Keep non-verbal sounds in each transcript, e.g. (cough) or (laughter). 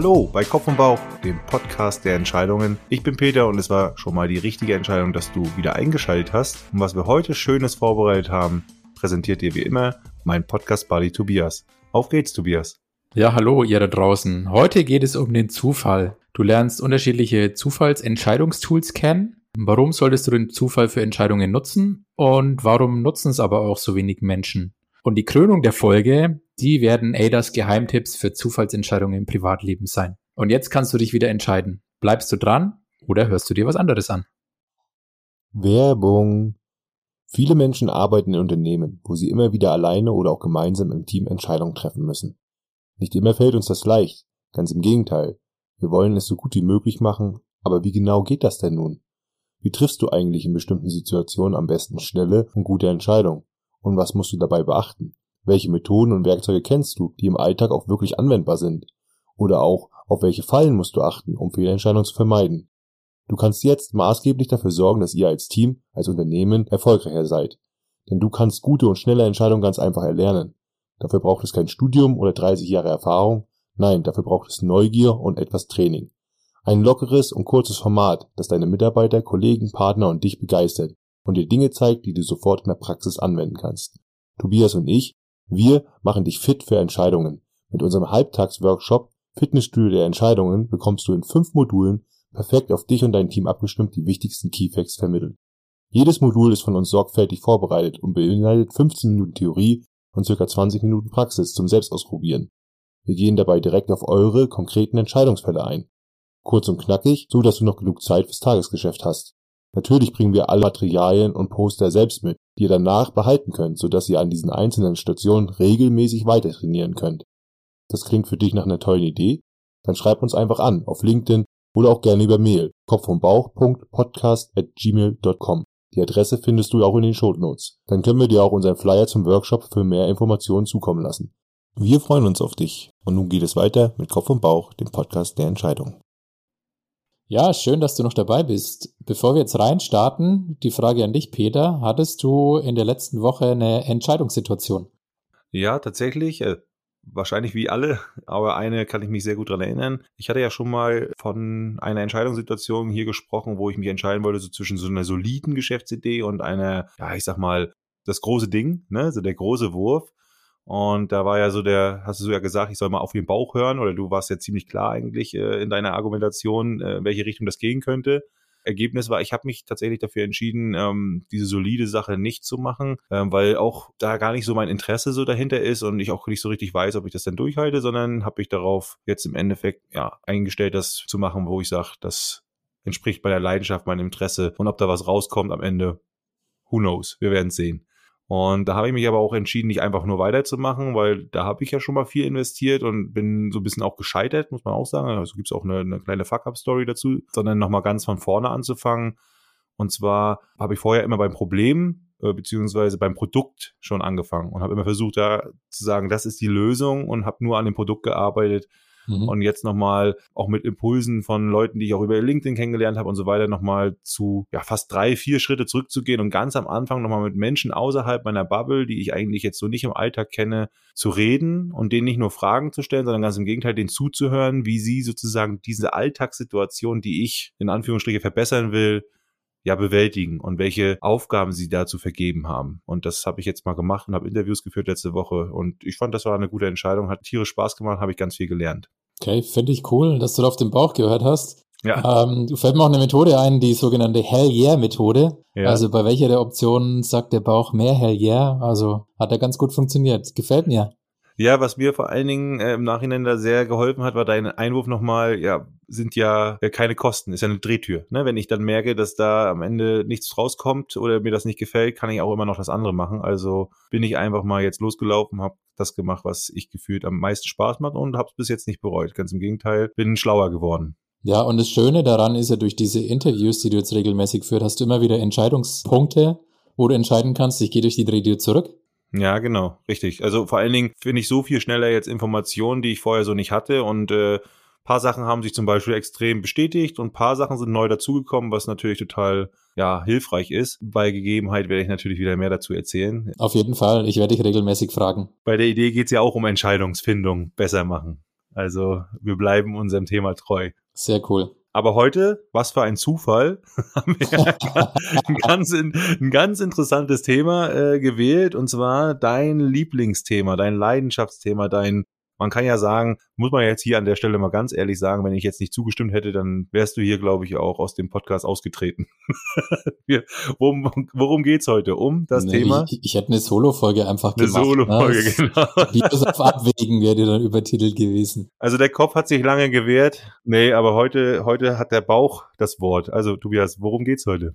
Hallo bei Kopf und Bauch, dem Podcast der Entscheidungen. Ich bin Peter und es war schon mal die richtige Entscheidung, dass du wieder eingeschaltet hast. Und was wir heute Schönes vorbereitet haben, präsentiert dir wie immer mein Podcast-Buddy Tobias. Auf geht's, Tobias. Ja, hallo ihr da draußen. Heute geht es um den Zufall. Du lernst unterschiedliche Zufallsentscheidungstools kennen. Warum solltest du den Zufall für Entscheidungen nutzen? Und warum nutzen es aber auch so wenig Menschen? Und die Krönung der Folge, die werden Adas Geheimtipps für Zufallsentscheidungen im Privatleben sein. Und jetzt kannst du dich wieder entscheiden. Bleibst du dran oder hörst du dir was anderes an? Werbung. Viele Menschen arbeiten in Unternehmen, wo sie immer wieder alleine oder auch gemeinsam im Team Entscheidungen treffen müssen. Nicht immer fällt uns das leicht, ganz im Gegenteil. Wir wollen es so gut wie möglich machen, aber wie genau geht das denn nun? Wie triffst du eigentlich in bestimmten Situationen am besten schnelle und gute Entscheidungen? Und was musst du dabei beachten? Welche Methoden und Werkzeuge kennst du, die im Alltag auch wirklich anwendbar sind? Oder auch, auf welche Fallen musst du achten, um Fehlentscheidungen zu vermeiden? Du kannst jetzt maßgeblich dafür sorgen, dass ihr als Team, als Unternehmen erfolgreicher seid. Denn du kannst gute und schnelle Entscheidungen ganz einfach erlernen. Dafür braucht es kein Studium oder 30 Jahre Erfahrung. Nein, dafür braucht es Neugier und etwas Training. Ein lockeres und kurzes Format, das deine Mitarbeiter, Kollegen, Partner und dich begeistert und dir Dinge zeigt, die du sofort in der Praxis anwenden kannst. Tobias und ich, wir machen dich fit für Entscheidungen. Mit unserem Halbtagsworkshop Fitnessstudio der Entscheidungen bekommst du in fünf Modulen perfekt auf dich und dein Team abgestimmt die wichtigsten Keyfacts vermittelt. Jedes Modul ist von uns sorgfältig vorbereitet und beinhaltet 15 Minuten Theorie und ca. 20 Minuten Praxis zum Selbstausprobieren. Wir gehen dabei direkt auf eure konkreten Entscheidungsfälle ein. Kurz und knackig, so dass du noch genug Zeit fürs Tagesgeschäft hast. Natürlich bringen wir alle Materialien und Poster selbst mit, die ihr danach behalten könnt, sodass ihr an diesen einzelnen Stationen regelmäßig weiter trainieren könnt. Das klingt für dich nach einer tollen Idee? Dann schreib uns einfach an auf LinkedIn oder auch gerne über Mail kopfundbauch.podcast@gmail.com. Die Adresse findest du auch in den Shownotes. Dann können wir dir auch unseren Flyer zum Workshop für mehr Informationen zukommen lassen. Wir freuen uns auf dich. Und nun geht es weiter mit Kopf und Bauch, dem Podcast der Entscheidung. Ja, schön, dass du noch dabei bist. Bevor wir jetzt reinstarten, die Frage an dich, Peter. Hattest du in der letzten Woche eine Entscheidungssituation? Ja, tatsächlich. Äh, wahrscheinlich wie alle, (laughs) aber eine kann ich mich sehr gut dran erinnern. Ich hatte ja schon mal von einer Entscheidungssituation hier gesprochen, wo ich mich entscheiden wollte, so zwischen so einer soliden Geschäftsidee und einer, ja, ich sag mal, das große Ding, ne, so der große Wurf. Und da war ja so der, hast du so ja gesagt, ich soll mal auf den Bauch hören oder du warst ja ziemlich klar eigentlich äh, in deiner Argumentation, äh, welche Richtung das gehen könnte. Ergebnis war, ich habe mich tatsächlich dafür entschieden, ähm, diese solide Sache nicht zu machen, ähm, weil auch da gar nicht so mein Interesse so dahinter ist und ich auch nicht so richtig weiß, ob ich das dann durchhalte, sondern habe ich darauf jetzt im Endeffekt ja eingestellt, das zu machen, wo ich sage, das entspricht meiner Leidenschaft, meinem Interesse und ob da was rauskommt am Ende, who knows, wir werden sehen. Und da habe ich mich aber auch entschieden, nicht einfach nur weiterzumachen, weil da habe ich ja schon mal viel investiert und bin so ein bisschen auch gescheitert, muss man auch sagen. Also gibt es auch eine, eine kleine Fuck-Up-Story dazu, sondern nochmal ganz von vorne anzufangen. Und zwar habe ich vorher immer beim Problem äh, beziehungsweise beim Produkt schon angefangen und habe immer versucht, da zu sagen, das ist die Lösung und habe nur an dem Produkt gearbeitet, Mhm. Und jetzt nochmal auch mit Impulsen von Leuten, die ich auch über LinkedIn kennengelernt habe und so weiter, nochmal zu ja, fast drei, vier Schritte zurückzugehen und ganz am Anfang nochmal mit Menschen außerhalb meiner Bubble, die ich eigentlich jetzt so nicht im Alltag kenne, zu reden und denen nicht nur Fragen zu stellen, sondern ganz im Gegenteil, denen zuzuhören, wie sie sozusagen diese Alltagssituation, die ich in Anführungsstriche verbessern will, ja bewältigen und welche Aufgaben sie dazu vergeben haben. Und das habe ich jetzt mal gemacht und habe Interviews geführt letzte Woche und ich fand, das war eine gute Entscheidung, hat tierisch Spaß gemacht, habe ich ganz viel gelernt. Okay, finde ich cool, dass du da auf den Bauch gehört hast. Ja. Ähm, du fällt mir auch eine Methode ein, die sogenannte Hell Yeah Methode. Ja. Also bei welcher der Optionen sagt der Bauch mehr Hell Yeah? Also hat er ganz gut funktioniert. Gefällt mir. Ja, was mir vor allen Dingen äh, im Nachhinein da sehr geholfen hat, war dein Einwurf nochmal, ja, sind ja äh, keine Kosten, ist ja eine Drehtür. Ne? Wenn ich dann merke, dass da am Ende nichts rauskommt oder mir das nicht gefällt, kann ich auch immer noch das andere machen. Also bin ich einfach mal jetzt losgelaufen, habe das gemacht, was ich gefühlt am meisten Spaß macht und habe es bis jetzt nicht bereut. Ganz im Gegenteil, bin schlauer geworden. Ja, und das Schöne daran ist ja, durch diese Interviews, die du jetzt regelmäßig führst, hast du immer wieder Entscheidungspunkte, wo du entscheiden kannst, ich gehe durch die Drehtür zurück ja, genau, richtig. Also vor allen Dingen finde ich so viel schneller jetzt Informationen, die ich vorher so nicht hatte und äh, paar Sachen haben sich zum Beispiel extrem bestätigt und paar Sachen sind neu dazugekommen, was natürlich total ja hilfreich ist. Bei Gegebenheit werde ich natürlich wieder mehr dazu erzählen. Auf jeden Fall, ich werde dich regelmäßig fragen. Bei der Idee geht es ja auch um Entscheidungsfindung besser machen. Also wir bleiben unserem Thema treu. Sehr cool. Aber heute, was für ein Zufall, (laughs) haben wir (laughs) ein ganz, ein ganz interessantes Thema äh, gewählt. Und zwar dein Lieblingsthema, dein Leidenschaftsthema, dein man kann ja sagen, muss man jetzt hier an der Stelle mal ganz ehrlich sagen, wenn ich jetzt nicht zugestimmt hätte, dann wärst du hier, glaube ich, auch aus dem Podcast ausgetreten. (laughs) worum, worum geht's heute? Um das nee, Thema? Ich, ich hätte eine Solo-Folge einfach eine gemacht. Eine Solo-Folge, ne? genau. (laughs) Videos auf Abwägen wäre dann übertitelt gewesen. Also der Kopf hat sich lange gewehrt. Nee, aber heute, heute hat der Bauch das Wort. Also Tobias, worum geht's heute?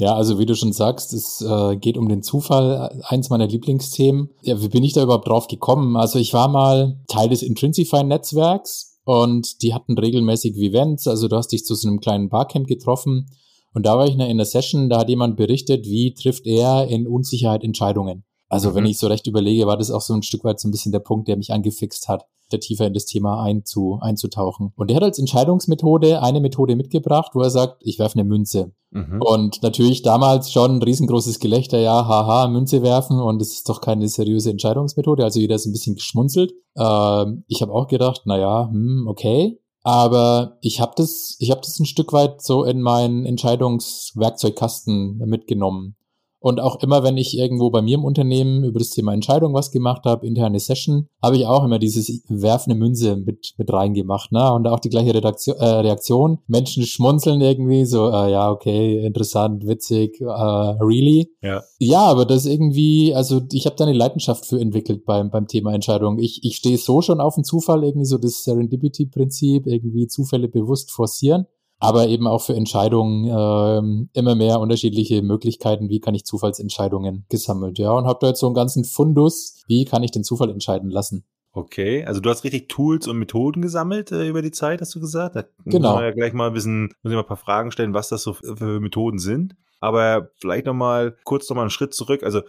Ja, also wie du schon sagst, es äh, geht um den Zufall, eins meiner Lieblingsthemen. Ja, wie bin ich da überhaupt drauf gekommen? Also ich war mal Teil des Intrinsify-Netzwerks und die hatten regelmäßig Events. Also du hast dich zu so einem kleinen Barcamp getroffen und da war ich in einer Session, da hat jemand berichtet, wie trifft er in Unsicherheit Entscheidungen. Also mhm. wenn ich so recht überlege, war das auch so ein Stück weit so ein bisschen der Punkt, der mich angefixt hat da tiefer in das Thema einzu, einzutauchen. Und er hat als Entscheidungsmethode eine Methode mitgebracht, wo er sagt, ich werfe eine Münze. Mhm. Und natürlich damals schon ein riesengroßes Gelächter, ja, haha, Münze werfen und es ist doch keine seriöse Entscheidungsmethode. Also jeder ist ein bisschen geschmunzelt. Ähm, ich habe auch gedacht, na ja, hm, okay. Aber ich habe das, ich habe das ein Stück weit so in meinen Entscheidungswerkzeugkasten mitgenommen. Und auch immer, wenn ich irgendwo bei mir im Unternehmen über das Thema Entscheidung was gemacht habe, interne Session, habe ich auch immer dieses werfende Münze mit, mit reingemacht. Ne? Und auch die gleiche Redaktion, äh, Reaktion. Menschen schmunzeln irgendwie so, äh, ja, okay, interessant, witzig, äh, really. Ja. ja, aber das irgendwie, also ich habe da eine Leidenschaft für entwickelt beim, beim Thema Entscheidung. Ich, ich stehe so schon auf den Zufall, irgendwie so das Serendipity-Prinzip, irgendwie Zufälle bewusst forcieren aber eben auch für Entscheidungen ähm, immer mehr unterschiedliche Möglichkeiten, wie kann ich Zufallsentscheidungen gesammelt, ja, und habe da jetzt so einen ganzen Fundus, wie kann ich den Zufall entscheiden lassen. Okay, also du hast richtig Tools und Methoden gesammelt äh, über die Zeit, hast du gesagt? Da genau. wir ja gleich mal ein bisschen, muss ich mal ein paar Fragen stellen, was das so für Methoden sind. Aber vielleicht nochmal kurz nochmal einen Schritt zurück. Also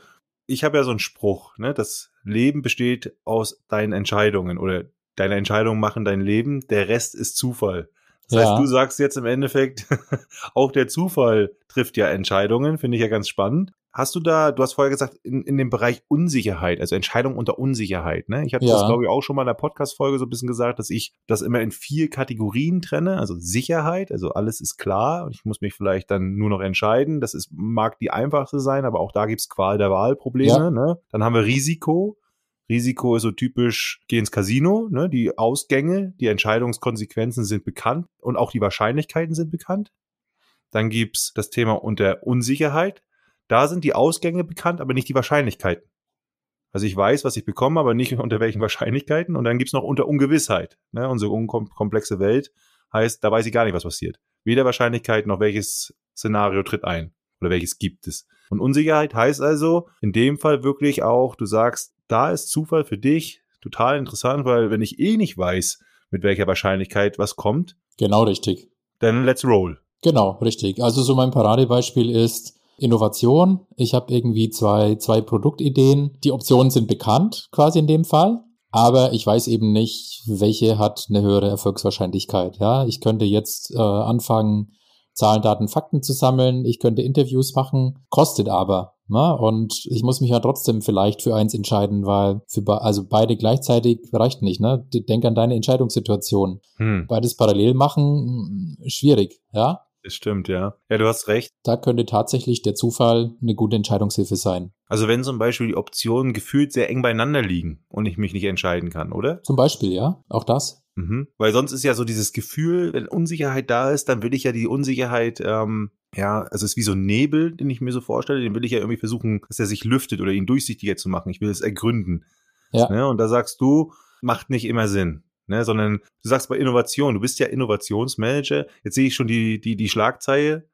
ich habe ja so einen Spruch, ne? Das Leben besteht aus deinen Entscheidungen oder deine Entscheidungen machen dein Leben, der Rest ist Zufall. Das ja. heißt, du sagst jetzt im Endeffekt, (laughs) auch der Zufall trifft ja Entscheidungen, finde ich ja ganz spannend. Hast du da, du hast vorher gesagt, in, in dem Bereich Unsicherheit, also Entscheidung unter Unsicherheit, ne? Ich hatte ja. das, glaube ich, auch schon mal in der Podcast-Folge so ein bisschen gesagt, dass ich das immer in vier Kategorien trenne. Also Sicherheit, also alles ist klar und ich muss mich vielleicht dann nur noch entscheiden. Das ist, mag die einfachste sein, aber auch da gibt's Qual der Wahlprobleme. Ja. Ne? Dann haben wir Risiko, Risiko ist so typisch, geh ins Casino, ne? die Ausgänge, die Entscheidungskonsequenzen sind bekannt und auch die Wahrscheinlichkeiten sind bekannt. Dann gibt's das Thema unter Unsicherheit. Da sind die Ausgänge bekannt, aber nicht die Wahrscheinlichkeiten. Also ich weiß, was ich bekomme, aber nicht unter welchen Wahrscheinlichkeiten. Und dann gibt's noch unter Ungewissheit. Ne? Unsere unkomplexe Welt heißt, da weiß ich gar nicht, was passiert. Weder Wahrscheinlichkeit noch welches Szenario tritt ein oder welches gibt es. Und Unsicherheit heißt also in dem Fall wirklich auch, du sagst, da ist Zufall für dich total interessant, weil wenn ich eh nicht weiß, mit welcher Wahrscheinlichkeit was kommt. Genau richtig. Dann let's roll. Genau, richtig. Also so mein Paradebeispiel ist Innovation. Ich habe irgendwie zwei, zwei Produktideen. Die Optionen sind bekannt, quasi in dem Fall. Aber ich weiß eben nicht, welche hat eine höhere Erfolgswahrscheinlichkeit. Ja, ich könnte jetzt äh, anfangen, Zahlen, Daten, Fakten zu sammeln. Ich könnte Interviews machen, kostet aber. Ne? Und ich muss mich ja trotzdem vielleicht für eins entscheiden, weil für be also beide gleichzeitig reicht nicht. Ne? Denk an deine Entscheidungssituation. Hm. Beides parallel machen, schwierig, ja. Das stimmt, ja. Ja, du hast recht. Da könnte tatsächlich der Zufall eine gute Entscheidungshilfe sein. Also wenn zum Beispiel die Optionen gefühlt sehr eng beieinander liegen und ich mich nicht entscheiden kann, oder? Zum Beispiel, ja. Auch das. Mhm. Weil sonst ist ja so dieses Gefühl, wenn Unsicherheit da ist, dann will ich ja die Unsicherheit, ähm, ja, also es ist wie so ein Nebel, den ich mir so vorstelle, den will ich ja irgendwie versuchen, dass er sich lüftet oder ihn durchsichtiger zu machen. Ich will es ergründen. Ja. Ne? Und da sagst du, macht nicht immer Sinn. Ne, sondern du sagst bei Innovation, du bist ja Innovationsmanager. Jetzt sehe ich schon die, die, die Schlagzeile,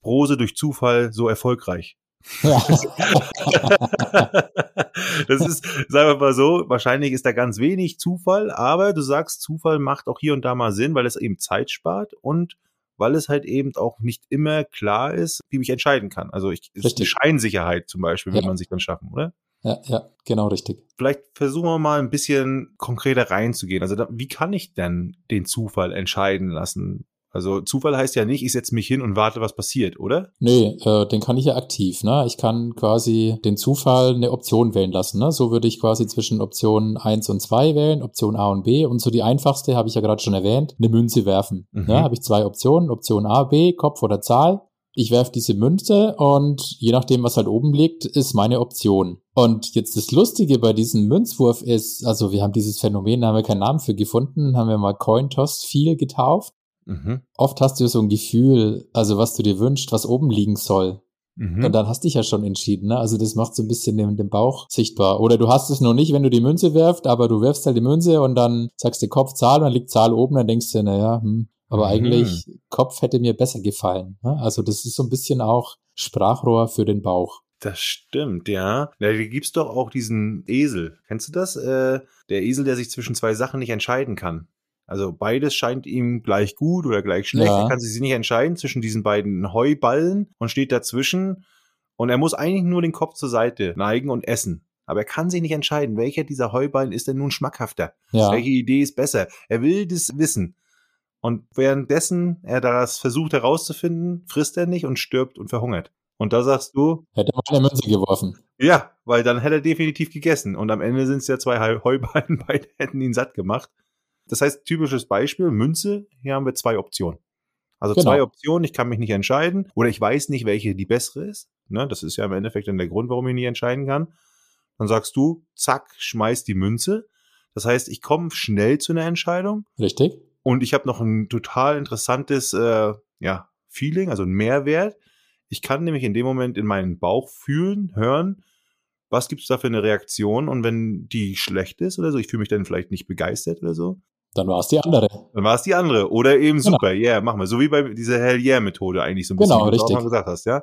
Brose durch Zufall so erfolgreich. (laughs) Das ist, sagen wir mal so, wahrscheinlich ist da ganz wenig Zufall, aber du sagst, Zufall macht auch hier und da mal Sinn, weil es eben Zeit spart und weil es halt eben auch nicht immer klar ist, wie ich entscheiden kann. Also ich, ist die Scheinsicherheit zum Beispiel, ja. will man sich dann schaffen, oder? Ja, ja, genau richtig. Vielleicht versuchen wir mal ein bisschen konkreter reinzugehen. Also da, wie kann ich denn den Zufall entscheiden lassen? Also Zufall heißt ja nicht, ich setze mich hin und warte, was passiert, oder? Nee, äh, den kann ich ja aktiv. Ne? Ich kann quasi den Zufall eine Option wählen lassen. Ne? So würde ich quasi zwischen Option 1 und 2 wählen, Option A und B. Und so die einfachste, habe ich ja gerade schon erwähnt, eine Münze werfen. Mhm. Ne? Habe ich zwei Optionen, Option A, B, Kopf oder Zahl. Ich werfe diese Münze und je nachdem, was halt oben liegt, ist meine Option. Und jetzt das Lustige bei diesem Münzwurf ist, also wir haben dieses Phänomen, da haben wir keinen Namen für gefunden, haben wir mal Coin Toss viel getauft. Mhm. Oft hast du so ein Gefühl, also was du dir wünschst, was oben liegen soll. Mhm. Und dann hast du dich ja schon entschieden, ne? Also das macht so ein bisschen den, den Bauch sichtbar. Oder du hast es noch nicht, wenn du die Münze wirfst, aber du wirfst halt die Münze und dann sagst du Kopf Zahl und dann liegt Zahl oben, dann denkst du, naja, hm, aber mhm. eigentlich Kopf hätte mir besser gefallen. Ne? Also das ist so ein bisschen auch Sprachrohr für den Bauch. Das stimmt, ja. Da gibt's doch auch diesen Esel. Kennst du das? Äh, der Esel, der sich zwischen zwei Sachen nicht entscheiden kann. Also beides scheint ihm gleich gut oder gleich schlecht. Ja. Er kann sich nicht entscheiden zwischen diesen beiden Heuballen und steht dazwischen. Und er muss eigentlich nur den Kopf zur Seite neigen und essen. Aber er kann sich nicht entscheiden, welcher dieser Heuballen ist denn nun schmackhafter. Ja. Welche Idee ist besser. Er will das wissen. Und währenddessen er das versucht herauszufinden, frisst er nicht und stirbt und verhungert. Und da sagst du. Hätte er mal eine Münze geworfen. Ja, weil dann hätte er definitiv gegessen. Und am Ende sind es ja zwei Heuballen, (laughs) beide hätten ihn satt gemacht. Das heißt, typisches Beispiel, Münze, hier haben wir zwei Optionen. Also genau. zwei Optionen, ich kann mich nicht entscheiden oder ich weiß nicht, welche die bessere ist. Ne, das ist ja im Endeffekt dann der Grund, warum ich nicht entscheiden kann. Dann sagst du, zack, schmeiß die Münze. Das heißt, ich komme schnell zu einer Entscheidung. Richtig. Und ich habe noch ein total interessantes äh, ja, Feeling, also ein Mehrwert. Ich kann nämlich in dem Moment in meinen Bauch fühlen, hören, was gibt es da für eine Reaktion und wenn die schlecht ist oder so, ich fühle mich dann vielleicht nicht begeistert oder so. Dann war es die andere. Dann war es die andere. Oder eben genau. super, yeah, machen wir. So wie bei dieser Hell Yeah Methode eigentlich so ein bisschen, genau, wie du auch mal gesagt hast, ja.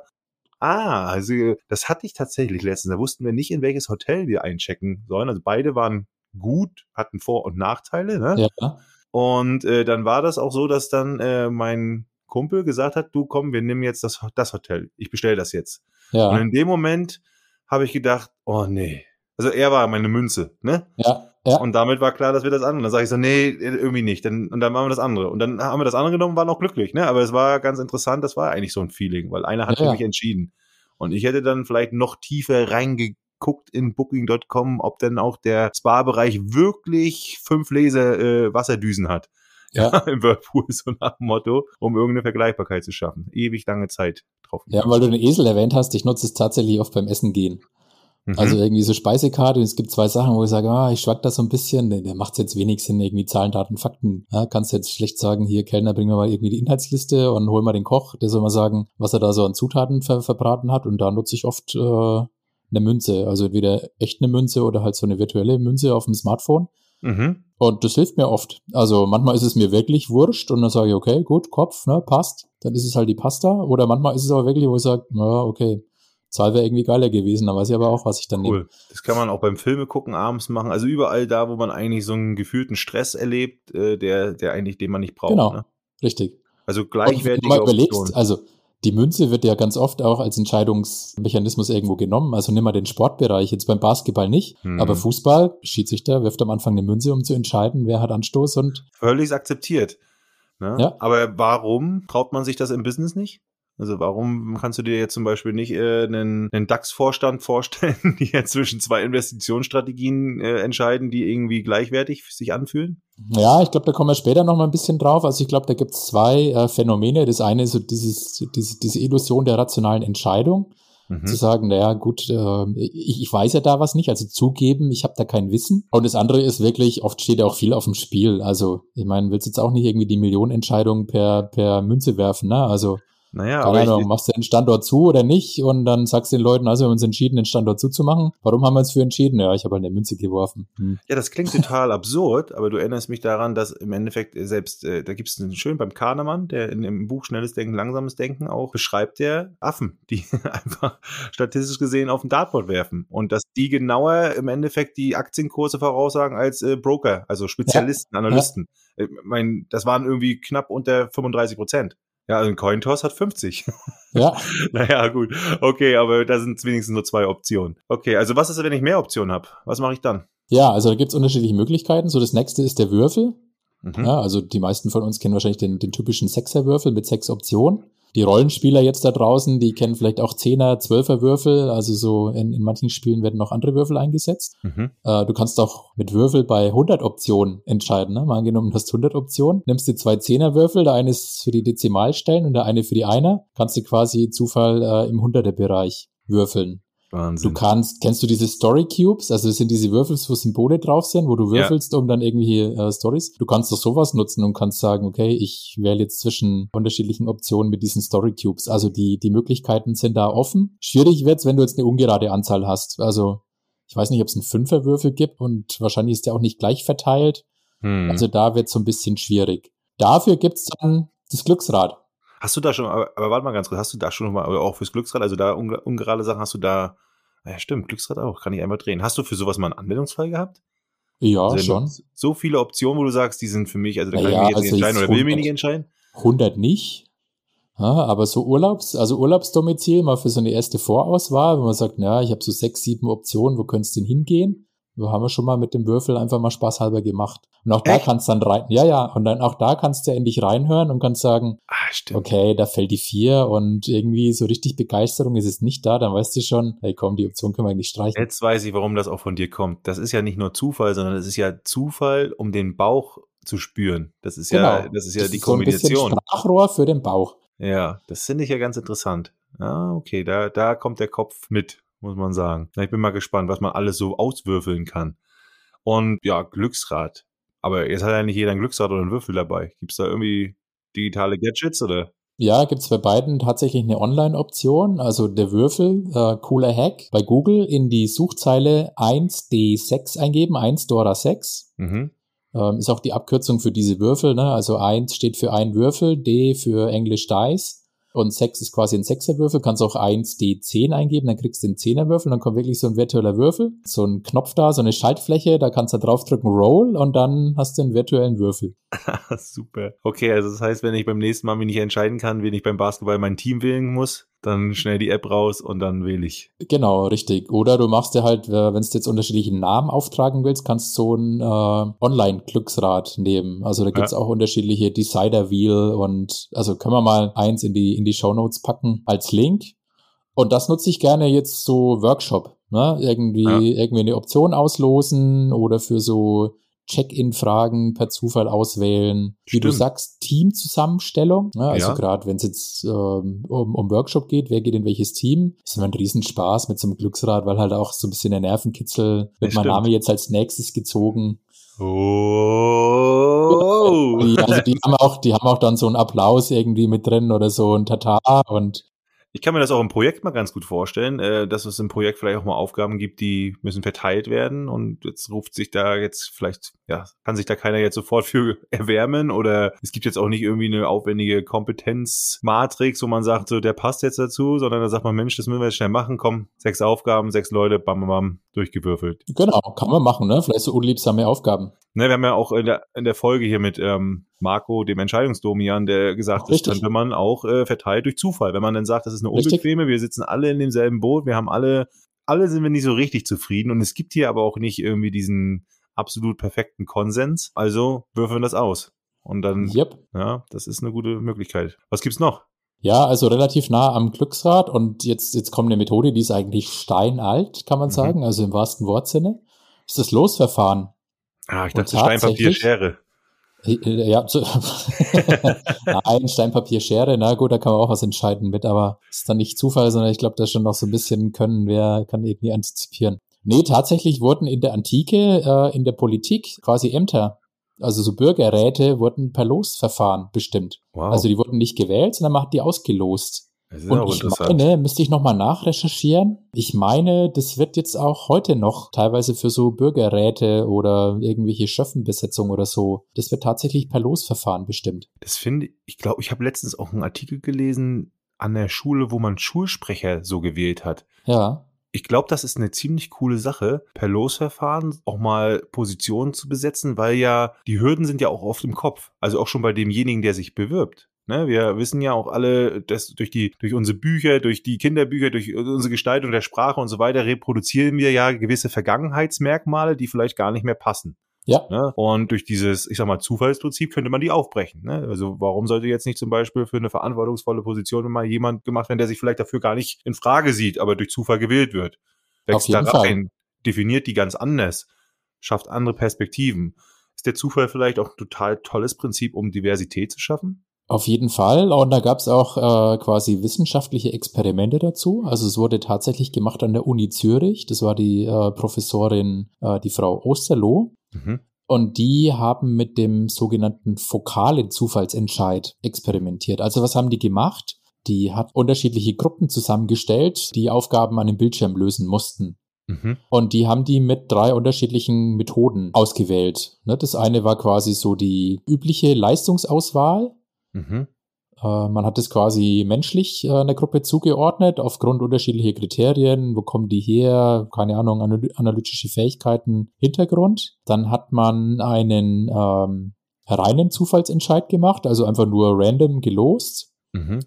Ah, also das hatte ich tatsächlich letztens. Da wussten wir nicht, in welches Hotel wir einchecken sollen. Also beide waren gut, hatten Vor- und Nachteile, ne? Ja. Und äh, dann war das auch so, dass dann äh, mein Kumpel gesagt hat, du komm, wir nehmen jetzt das, das Hotel. Ich bestelle das jetzt. Ja. Und in dem Moment habe ich gedacht, oh nee. Also er war meine Münze, ne? Ja. Ja. Und damit war klar, dass wir das andere. Dann sage ich so, nee, irgendwie nicht. Dann, und dann machen wir das andere. Und dann haben wir das andere genommen, waren auch glücklich, ne? Aber es war ganz interessant, das war eigentlich so ein Feeling, weil einer hat ja, für mich entschieden. Und ich hätte dann vielleicht noch tiefer reingegangen guckt in Booking.com, ob denn auch der Spa-Bereich wirklich fünf Laser äh, Wasserdüsen hat. Ja. ja. (laughs) Im Whirlpool, so nach dem Motto, um irgendeine Vergleichbarkeit zu schaffen. Ewig lange Zeit drauf. Ja, weil du den Esel erwähnt hast, ich nutze es tatsächlich oft beim Essen gehen. Mhm. Also irgendwie so Speisekarte, und es gibt zwei Sachen, wo ich sage, ah, ich schwack das so ein bisschen, der, der macht jetzt wenig Sinn, irgendwie Zahlen, Daten, Fakten. Ja, kannst jetzt schlecht sagen, hier Kellner, bring mir mal irgendwie die Inhaltsliste und hol mal den Koch, der soll mal sagen, was er da so an Zutaten ver verbraten hat und da nutze ich oft äh, eine Münze. Also entweder echt eine Münze oder halt so eine virtuelle Münze auf dem Smartphone. Mhm. Und das hilft mir oft. Also manchmal ist es mir wirklich wurscht und dann sage ich, okay, gut, Kopf, ne, passt. Dann ist es halt die Pasta. Oder manchmal ist es aber wirklich, wo ich sage, ja, okay, Zahl wäre irgendwie geiler gewesen, dann weiß ich aber auch, was ich dann cool. nehme. Das kann man auch beim Filme gucken abends machen. Also überall da, wo man eigentlich so einen gefühlten Stress erlebt, äh, der, der eigentlich, den man nicht braucht. Genau, ne? richtig. Also gleichwertig. Wenn du mal überlegst, also die Münze wird ja ganz oft auch als Entscheidungsmechanismus irgendwo genommen. Also nimm mal den Sportbereich, jetzt beim Basketball nicht, hm. aber Fußball, Schiedsrichter wirft am Anfang eine Münze, um zu entscheiden, wer hat Anstoß und. Völlig akzeptiert. Ne? Ja. Aber warum traut man sich das im Business nicht? Also warum kannst du dir jetzt zum Beispiel nicht äh, einen, einen DAX-Vorstand vorstellen, (laughs) die jetzt zwischen zwei Investitionsstrategien äh, entscheiden, die irgendwie gleichwertig sich anfühlen? Ja, ich glaube, da kommen wir später noch mal ein bisschen drauf. Also ich glaube, da gibt es zwei äh, Phänomene. Das eine ist so dieses, diese, diese Illusion der rationalen Entscheidung. Mhm. Zu sagen, naja, gut, äh, ich, ich weiß ja da was nicht, also zugeben, ich habe da kein Wissen. Und das andere ist wirklich, oft steht ja auch viel auf dem Spiel. Also, ich meine, willst jetzt auch nicht irgendwie die Millionenentscheidung per, per Münze werfen, ne? Also naja, Keine aber Ahnung, ich, machst du den Standort zu oder nicht? Und dann sagst du den Leuten, also wir haben uns entschieden, den Standort zuzumachen. Warum haben wir uns für entschieden? Ja, ich habe halt eine Münze geworfen. Hm. Ja, das klingt total absurd, aber du erinnerst mich daran, dass im Endeffekt selbst, äh, da gibt es einen schön beim Kahnemann, der in dem Buch Schnelles Denken, Langsames Denken auch beschreibt der Affen, (laughs) die einfach statistisch gesehen auf ein Dartboard werfen. Und dass die genauer im Endeffekt die Aktienkurse voraussagen als äh, Broker, also Spezialisten, ja. Analysten. Ja. Ich mein, das waren irgendwie knapp unter 35 Prozent. Ja, also ein Cointoss hat 50. Ja. (laughs) naja, gut. Okay, aber da sind wenigstens nur zwei Optionen. Okay, also was ist, wenn ich mehr Optionen habe? Was mache ich dann? Ja, also da gibt's unterschiedliche Möglichkeiten. So, das nächste ist der Würfel. Mhm. Ja, also die meisten von uns kennen wahrscheinlich den, den typischen Sechserwürfel mit sechs Optionen. Die Rollenspieler jetzt da draußen, die kennen vielleicht auch Zehner, Zwölfer Würfel. Also so in, in manchen Spielen werden noch andere Würfel eingesetzt. Mhm. Äh, du kannst auch mit Würfel bei 100 Optionen entscheiden. Ne? Mal angenommen, du hast 100 Optionen. Nimmst du zwei Zehnerwürfel, der eine ist für die Dezimalstellen und der eine für die Einer. Kannst du quasi Zufall äh, im 100er-Bereich würfeln. Wahnsinn. Du kannst, kennst du diese Story Cubes? Also das sind diese Würfel, wo Symbole drauf sind, wo du würfelst, ja. um dann irgendwie äh, Stories. Du kannst doch sowas nutzen und kannst sagen, okay, ich wähle jetzt zwischen unterschiedlichen Optionen mit diesen Story Cubes. Also die, die Möglichkeiten sind da offen. Schwierig wird's, wenn du jetzt eine ungerade Anzahl hast. Also ich weiß nicht, ob es einen Fünferwürfel gibt und wahrscheinlich ist der auch nicht gleich verteilt. Hm. Also da wird's so ein bisschen schwierig. Dafür gibt's dann das Glücksrad. Hast du da schon, aber, aber warte mal ganz kurz, hast du da schon mal, auch fürs Glücksrad, also da ungerade Sachen, hast du da, ja stimmt, Glücksrad auch, kann ich einmal drehen. Hast du für sowas mal einen Anwendungsfall gehabt? Ja, also schon. So viele Optionen, wo du sagst, die sind für mich, also da kann naja, ich mich jetzt also nicht entscheiden oder will mich nicht entscheiden? 100 nicht. Ja, aber so Urlaubs, also Urlaubsdomizil mal für so eine erste Vorauswahl, wenn man sagt, na, ich habe so sechs, sieben Optionen, wo könntest du denn hingehen? Wir haben wir schon mal mit dem Würfel einfach mal spaßhalber gemacht. Und auch Echt? da kannst du dann rein, ja, ja, und dann auch da kannst du ja endlich reinhören und kannst sagen, ah, okay, da fällt die vier und irgendwie so richtig Begeisterung ist es nicht da, dann weißt du schon, hey komm, die Option können wir eigentlich streichen. Jetzt weiß ich, warum das auch von dir kommt. Das ist ja nicht nur Zufall, sondern es ist ja Zufall, um den Bauch zu spüren. Das ist genau. ja, das ist ja das die ist Kombination. So ein bisschen Sprachrohr für den Bauch. Ja, das finde ich ja ganz interessant. Ah, okay, da, da kommt der Kopf mit muss man sagen. Ich bin mal gespannt, was man alles so auswürfeln kann. Und ja, Glücksrad. Aber jetzt hat ja nicht jeder ein Glücksrad oder einen Würfel dabei. Gibt es da irgendwie digitale Gadgets oder? Ja, gibt's bei beiden tatsächlich eine Online-Option. Also der Würfel, äh, cooler Hack, bei Google in die Suchzeile 1D6 eingeben, 1 Dora 6. Mhm. Ähm, ist auch die Abkürzung für diese Würfel. Ne? Also 1 steht für ein Würfel, D für Englisch Dice und 6 ist quasi ein Sechserwürfel, kannst auch 1D10 eingeben, dann kriegst du den Zehnerwürfel, dann kommt wirklich so ein virtueller Würfel, so ein Knopf da, so eine Schaltfläche, da kannst du draufdrücken Roll. Und dann hast du einen virtuellen Würfel. (laughs) Super. Okay, also das heißt, wenn ich beim nächsten Mal mich nicht entscheiden kann, wen ich beim Basketball mein Team wählen muss, dann schnell die App raus und dann wähle ich. Genau, richtig. Oder du machst dir halt, wenn du jetzt unterschiedliche Namen auftragen willst, kannst du so ein äh, Online-Glücksrad nehmen. Also da gibt's ja. auch unterschiedliche Decider Wheel und also können wir mal eins in die, in die Show Notes packen als Link. Und das nutze ich gerne jetzt so Workshop. Ne? Irgendwie, ja. irgendwie eine Option auslosen oder für so Check-in-Fragen per Zufall auswählen. Wie du sagst, Teamzusammenstellung. Ne? Also ja. gerade wenn es jetzt ähm, um, um Workshop geht, wer geht in welches Team, ist immer ein Riesenspaß mit so einem Glücksrad, weil halt auch so ein bisschen der Nervenkitzel wird mein Name jetzt als nächstes gezogen. Oh. Die, also die haben auch, die haben auch dann so einen Applaus irgendwie mit drin oder so ein Tata und ich kann mir das auch im Projekt mal ganz gut vorstellen, äh, dass es im Projekt vielleicht auch mal Aufgaben gibt, die müssen verteilt werden und jetzt ruft sich da jetzt vielleicht, ja, kann sich da keiner jetzt sofort für (laughs) erwärmen oder es gibt jetzt auch nicht irgendwie eine aufwendige Kompetenzmatrix, wo man sagt, so, der passt jetzt dazu, sondern da sagt man, Mensch, das müssen wir jetzt schnell machen, komm, sechs Aufgaben, sechs Leute, bam, bam, bam, durchgewürfelt. Genau, kann man machen, ne? Vielleicht so unliebsame Aufgaben. Ne, wir haben ja auch in der, in der Folge hier mit ähm, Marco, dem Entscheidungsdomian, der gesagt, das könnte man auch äh, verteilt durch Zufall. Wenn man dann sagt, das ist eine unbequeme, Richtig. wir sitzen alle in demselben Boot, wir haben alle, alle sind wir nicht so richtig zufrieden und es gibt hier aber auch nicht irgendwie diesen absolut perfekten Konsens. Also würfeln das aus. Und dann, yep. ja, das ist eine gute Möglichkeit. Was gibt's noch? Ja, also relativ nah am Glücksrad und jetzt, jetzt kommt eine Methode, die ist eigentlich steinalt, kann man mhm. sagen, also im wahrsten Wortsinne. Ist das Losverfahren. Ah, ich dachte Stein, Papier, Schere. Ja, zu, (laughs) Nein, Stein, Papier, Schere, na gut, da kann man auch was entscheiden mit, aber ist dann nicht Zufall, sondern ich glaube, da schon noch so ein bisschen können, wer kann irgendwie antizipieren. Nee, tatsächlich wurden in der Antike, äh, in der Politik quasi Ämter, also so Bürgerräte, wurden per Losverfahren bestimmt. Wow. Also die wurden nicht gewählt, sondern man hat die ausgelost. Und ich meine, müsste ich nochmal nachrecherchieren. Ich meine, das wird jetzt auch heute noch teilweise für so Bürgerräte oder irgendwelche Schöffenbesetzungen oder so. Das wird tatsächlich per Losverfahren bestimmt. Das finde ich, ich glaube, ich habe letztens auch einen Artikel gelesen an der Schule, wo man Schulsprecher so gewählt hat. Ja. Ich glaube, das ist eine ziemlich coole Sache, per Losverfahren auch mal Positionen zu besetzen, weil ja die Hürden sind ja auch oft im Kopf. Also auch schon bei demjenigen, der sich bewirbt. Ne, wir wissen ja auch alle, dass durch die, durch unsere Bücher, durch die Kinderbücher, durch unsere Gestaltung der Sprache und so weiter reproduzieren wir ja gewisse Vergangenheitsmerkmale, die vielleicht gar nicht mehr passen. Ja. Ne? Und durch dieses, ich sag mal, Zufallsprinzip könnte man die aufbrechen. Ne? Also warum sollte jetzt nicht zum Beispiel für eine verantwortungsvolle Position mal jemand gemacht werden, der sich vielleicht dafür gar nicht in Frage sieht, aber durch Zufall gewählt wird? Wächst da rein, definiert die ganz anders, schafft andere Perspektiven. Ist der Zufall vielleicht auch ein total tolles Prinzip, um Diversität zu schaffen? Auf jeden Fall. Und da gab es auch äh, quasi wissenschaftliche Experimente dazu. Also es wurde tatsächlich gemacht an der Uni Zürich. Das war die äh, Professorin, äh, die Frau Osterloh. Mhm. Und die haben mit dem sogenannten fokalen Zufallsentscheid experimentiert. Also was haben die gemacht? Die hat unterschiedliche Gruppen zusammengestellt, die Aufgaben an dem Bildschirm lösen mussten. Mhm. Und die haben die mit drei unterschiedlichen Methoden ausgewählt. Ne, das eine war quasi so die übliche Leistungsauswahl. Mhm. Äh, man hat es quasi menschlich äh, einer Gruppe zugeordnet, aufgrund unterschiedlicher Kriterien. Wo kommen die her? Keine Ahnung, analytische Fähigkeiten, Hintergrund. Dann hat man einen ähm, reinen Zufallsentscheid gemacht, also einfach nur random gelost. Mhm.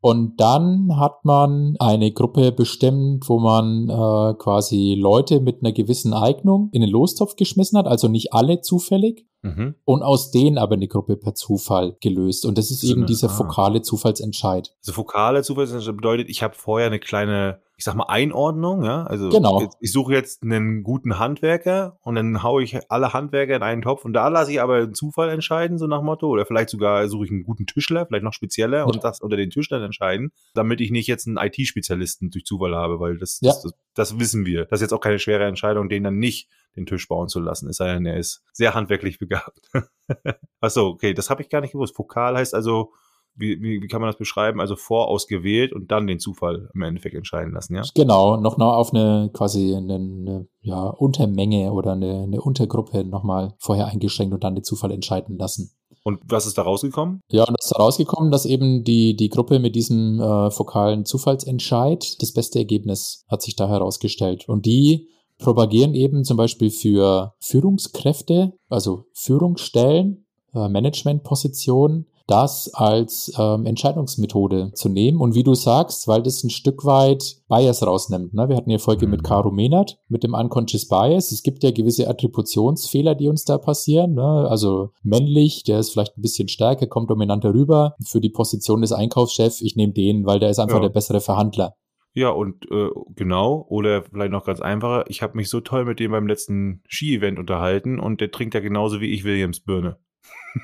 Und dann hat man eine Gruppe bestimmt, wo man äh, quasi Leute mit einer gewissen Eignung in den Lostopf geschmissen hat, also nicht alle zufällig. Mhm. Und aus denen aber eine Gruppe per Zufall gelöst. Und das ist so eben eine, dieser ah. fokale Zufallsentscheid. Also fokale Zufallsentscheid bedeutet, ich habe vorher eine kleine ich sag mal, Einordnung, ja. Also genau. ich, ich suche jetzt einen guten Handwerker und dann haue ich alle Handwerker in einen Topf und da lasse ich aber einen Zufall entscheiden, so nach Motto. Oder vielleicht sogar suche ich einen guten Tischler, vielleicht noch spezieller ja. und das unter den Tischlern entscheiden, damit ich nicht jetzt einen IT-Spezialisten durch Zufall habe, weil das, ja. das, das, das, wissen wir. Das ist jetzt auch keine schwere Entscheidung, den dann nicht den Tisch bauen zu lassen, es sei denn, er ist sehr handwerklich begabt. (laughs) Achso, okay, das habe ich gar nicht gewusst. Fokal heißt also, wie, wie, wie kann man das beschreiben? Also vorausgewählt und dann den Zufall im Endeffekt entscheiden lassen, ja? Genau, noch mal auf eine quasi eine, eine ja, Untermenge oder eine, eine Untergruppe nochmal vorher eingeschränkt und dann den Zufall entscheiden lassen. Und was ist da rausgekommen? Ja, und es ist rausgekommen, dass eben die, die Gruppe mit diesem äh, fokalen Zufallsentscheid das beste Ergebnis hat sich da herausgestellt. Und die propagieren eben zum Beispiel für Führungskräfte, also Führungsstellen, äh, Managementpositionen, das als ähm, Entscheidungsmethode zu nehmen. Und wie du sagst, weil das ein Stück weit Bias rausnimmt. Ne? Wir hatten ja Folge mhm. mit Caro Menert, mit dem Unconscious Bias. Es gibt ja gewisse Attributionsfehler, die uns da passieren. Ne? Also männlich, der ist vielleicht ein bisschen stärker, kommt dominanter rüber. Für die Position des Einkaufschefs, ich nehme den, weil der ist einfach ja. der bessere Verhandler. Ja, und äh, genau, oder vielleicht noch ganz einfacher, ich habe mich so toll mit dem beim letzten Ski-Event unterhalten und der trinkt ja genauso wie ich Williams Birne.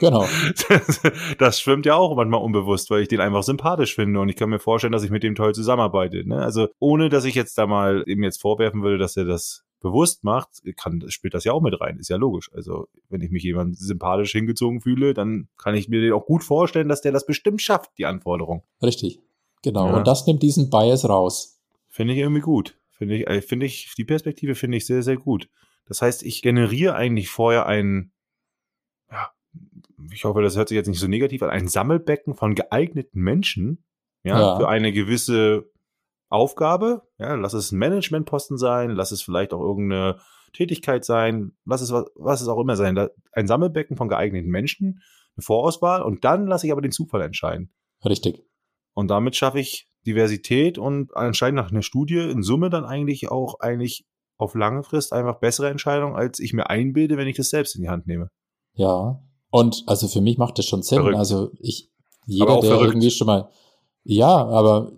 Genau. (laughs) Das, das, schwimmt ja auch manchmal unbewusst, weil ich den einfach sympathisch finde und ich kann mir vorstellen, dass ich mit dem toll zusammenarbeite. Ne? Also ohne, dass ich jetzt da mal ihm jetzt vorwerfen würde, dass er das bewusst macht, kann, spielt das ja auch mit rein, ist ja logisch. Also wenn ich mich jemand sympathisch hingezogen fühle, dann kann ich mir den auch gut vorstellen, dass der das bestimmt schafft, die Anforderung. Richtig, genau. Ja. Und das nimmt diesen Bias raus. Finde ich irgendwie gut. Finde ich, äh, finde ich, die Perspektive finde ich sehr, sehr gut. Das heißt, ich generiere eigentlich vorher einen, ja, ich hoffe, das hört sich jetzt nicht so negativ an, ein Sammelbecken von geeigneten Menschen, ja, ja. für eine gewisse Aufgabe, ja, lass es ein Managementposten sein, lass es vielleicht auch irgendeine Tätigkeit sein, lass es was, was es auch immer sein, ein Sammelbecken von geeigneten Menschen, eine Vorauswahl und dann lasse ich aber den Zufall entscheiden. Richtig. Und damit schaffe ich Diversität und anscheinend nach einer Studie in Summe dann eigentlich auch eigentlich auf lange Frist einfach bessere Entscheidungen, als ich mir einbilde, wenn ich das selbst in die Hand nehme. Ja, und also für mich macht das schon Sinn. Verrückt. Also ich, jeder, der verrückt. irgendwie schon mal, ja, aber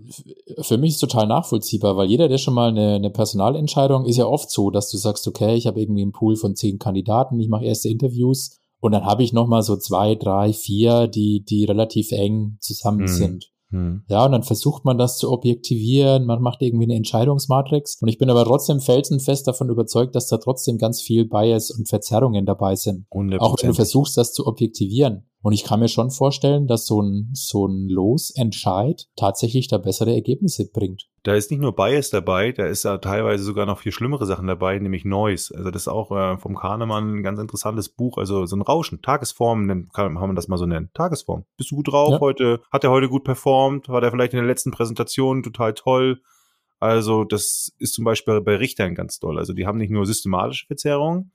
für mich ist total nachvollziehbar, weil jeder, der schon mal eine, eine Personalentscheidung, ist ja oft so, dass du sagst, okay, ich habe irgendwie einen Pool von zehn Kandidaten, ich mache erste Interviews und dann habe ich noch mal so zwei, drei, vier, die die relativ eng zusammen mhm. sind. Hm. Ja, und dann versucht man das zu objektivieren, man macht irgendwie eine Entscheidungsmatrix. Und ich bin aber trotzdem felsenfest davon überzeugt, dass da trotzdem ganz viel Bias und Verzerrungen dabei sind. Auch wenn du versuchst, das zu objektivieren. Und ich kann mir schon vorstellen, dass so ein, so ein Losentscheid tatsächlich da bessere Ergebnisse bringt. Da ist nicht nur Bias dabei, da ist da teilweise sogar noch viel schlimmere Sachen dabei, nämlich Noise. Also das ist auch äh, vom Kahnemann ein ganz interessantes Buch, also so ein Rauschen, Tagesform, kann, kann man das mal so nennen. Tagesform. Bist du gut drauf ja. heute? Hat er heute gut performt? War der vielleicht in der letzten Präsentation total toll? Also das ist zum Beispiel bei Richtern ganz toll. Also die haben nicht nur systematische Verzerrungen,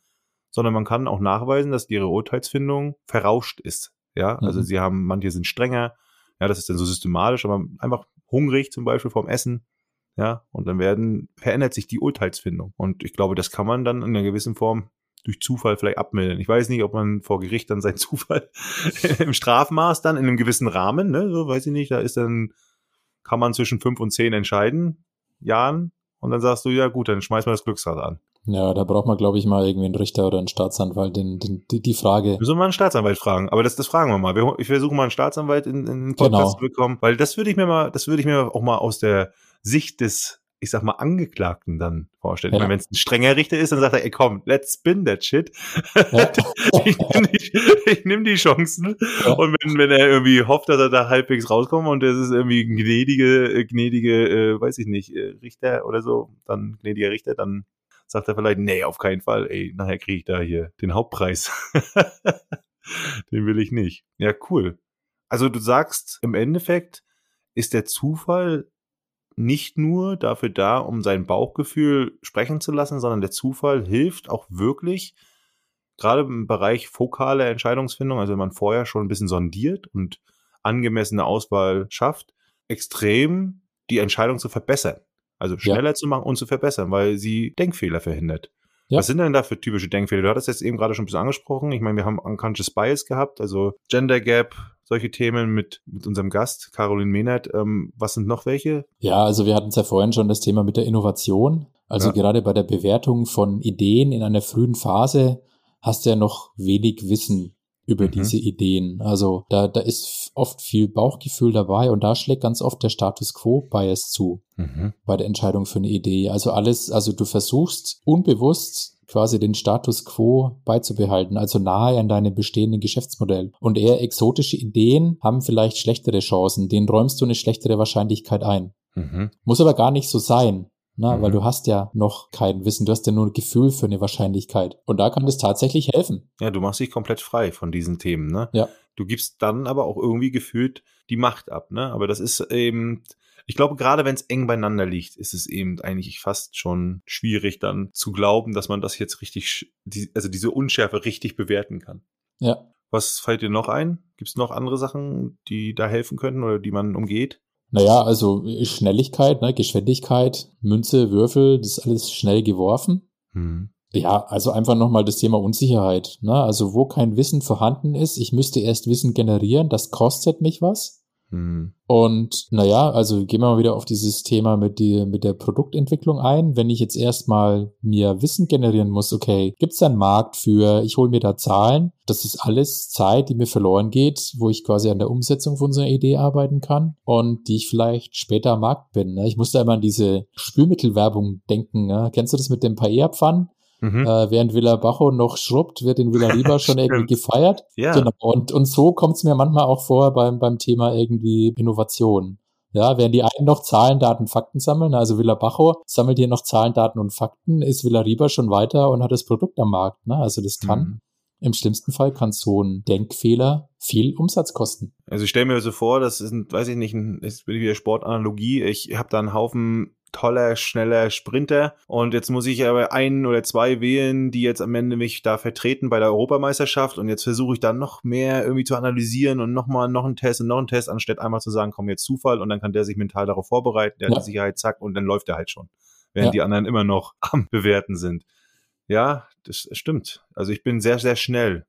sondern man kann auch nachweisen, dass ihre Urteilsfindung verrauscht ist. Ja, also mhm. sie haben, manche sind strenger, ja, das ist dann so systematisch, aber einfach hungrig zum Beispiel vom Essen, ja, und dann werden, verändert sich die Urteilsfindung. Und ich glaube, das kann man dann in einer gewissen Form durch Zufall vielleicht abmildern. Ich weiß nicht, ob man vor Gericht dann seinen (laughs) Zufall im Strafmaß dann in einem gewissen Rahmen, ne, so weiß ich nicht, da ist dann, kann man zwischen fünf und zehn entscheiden, Jahren, und dann sagst du, ja gut, dann schmeiß mal das Glücksrad an. Ja, da braucht man, glaube ich, mal irgendwie einen Richter oder einen Staatsanwalt, den, den, die, die Frage. Müssen wir mal einen Staatsanwalt fragen. Aber das, das fragen wir mal. Wir, ich versuche mal einen Staatsanwalt in, in den Podcast genau. zu bekommen, weil das würde ich mir mal, das würde ich mir auch mal aus der Sicht des ich sag mal, Angeklagten dann vorstellen. Ja. Wenn es ein strenger Richter ist, dann sagt er, ey komm, let's spin that shit. Ja. (laughs) ich nehme die, nehm die, Chancen. Ja. Und wenn, wenn er irgendwie hofft, dass er da halbwegs rauskommt und es ist irgendwie gnädige, gnädige, äh, weiß ich nicht, äh, Richter oder so, dann gnädiger Richter, dann sagt er vielleicht, nee, auf keinen Fall, ey, nachher kriege ich da hier den Hauptpreis. (laughs) den will ich nicht. Ja, cool. Also du sagst, im Endeffekt ist der Zufall nicht nur dafür da, um sein Bauchgefühl sprechen zu lassen, sondern der Zufall hilft auch wirklich, gerade im Bereich fokale Entscheidungsfindung, also wenn man vorher schon ein bisschen sondiert und angemessene Auswahl schafft, extrem die Entscheidung zu verbessern. Also schneller ja. zu machen und zu verbessern, weil sie Denkfehler verhindert. Ja. Was sind denn da für typische Denkfehler? Du hattest jetzt eben gerade schon ein bisschen angesprochen. Ich meine, wir haben Unconscious Bias gehabt, also Gender Gap, solche Themen mit, mit unserem Gast, Caroline Mehnert. Ähm, was sind noch welche? Ja, also wir hatten es ja vorhin schon das Thema mit der Innovation. Also ja. gerade bei der Bewertung von Ideen in einer frühen Phase hast du ja noch wenig Wissen über mhm. diese Ideen. Also da, da ist oft viel Bauchgefühl dabei und da schlägt ganz oft der Status Quo Bias zu mhm. bei der Entscheidung für eine Idee. Also alles, also du versuchst unbewusst quasi den Status quo beizubehalten, also nahe an deinem bestehenden Geschäftsmodell. Und eher exotische Ideen haben vielleicht schlechtere Chancen, denen räumst du eine schlechtere Wahrscheinlichkeit ein. Mhm. Muss aber gar nicht so sein. Na, mhm. weil du hast ja noch kein Wissen, du hast ja nur ein Gefühl für eine Wahrscheinlichkeit. Und da kann es tatsächlich helfen. Ja, du machst dich komplett frei von diesen Themen, ne? Ja. Du gibst dann aber auch irgendwie gefühlt die Macht ab, ne? Aber das ist eben, ich glaube, gerade wenn es eng beieinander liegt, ist es eben eigentlich fast schon schwierig, dann zu glauben, dass man das jetzt richtig, also diese Unschärfe richtig bewerten kann. Ja. Was fällt dir noch ein? Gibt es noch andere Sachen, die da helfen könnten oder die man umgeht? Naja, also Schnelligkeit, ne, Geschwindigkeit, Münze, Würfel, das ist alles schnell geworfen. Mhm. Ja, also einfach nochmal das Thema Unsicherheit. Ne? Also wo kein Wissen vorhanden ist, ich müsste erst Wissen generieren, das kostet mich was. Mhm. Und naja, also gehen wir mal wieder auf dieses Thema mit, die, mit der Produktentwicklung ein. Wenn ich jetzt erstmal mir Wissen generieren muss, okay, gibt es da einen Markt für, ich hole mir da Zahlen, das ist alles Zeit, die mir verloren geht, wo ich quasi an der Umsetzung von so einer Idee arbeiten kann und die ich vielleicht später am Markt bin. Ne? Ich muss da immer an diese Spülmittelwerbung denken. Ne? Kennst du das mit dem Paella-Pfannen? Mhm. Äh, während Villa Bajo noch schrubbt, wird in Villa Riba (laughs) schon irgendwie gefeiert. Ja. Genau. Und, und so kommt es mir manchmal auch vor beim, beim Thema irgendwie Innovation. Ja, während die einen noch Zahlen, Daten, Fakten sammeln, also Villa Bajo sammelt hier noch Zahlen, Daten und Fakten, ist Villa Riba schon weiter und hat das Produkt am Markt. Ne? Also das kann, mhm. Im schlimmsten Fall kann so ein Denkfehler viel Umsatz kosten. Also ich stelle mir so vor, das ist, ein, weiß ich nicht, ein, ist wieder Sportanalogie. Ich habe da einen Haufen toller, schneller Sprinter. Und jetzt muss ich aber einen oder zwei wählen, die jetzt am Ende mich da vertreten bei der Europameisterschaft. Und jetzt versuche ich dann noch mehr irgendwie zu analysieren und nochmal noch einen Test und noch einen Test, anstatt einmal zu sagen, komm jetzt Zufall und dann kann der sich mental darauf vorbereiten, der ja. hat die Sicherheit, zack, und dann läuft er halt schon. Während ja. die anderen immer noch am Bewerten sind. Ja, das stimmt. Also ich bin sehr, sehr schnell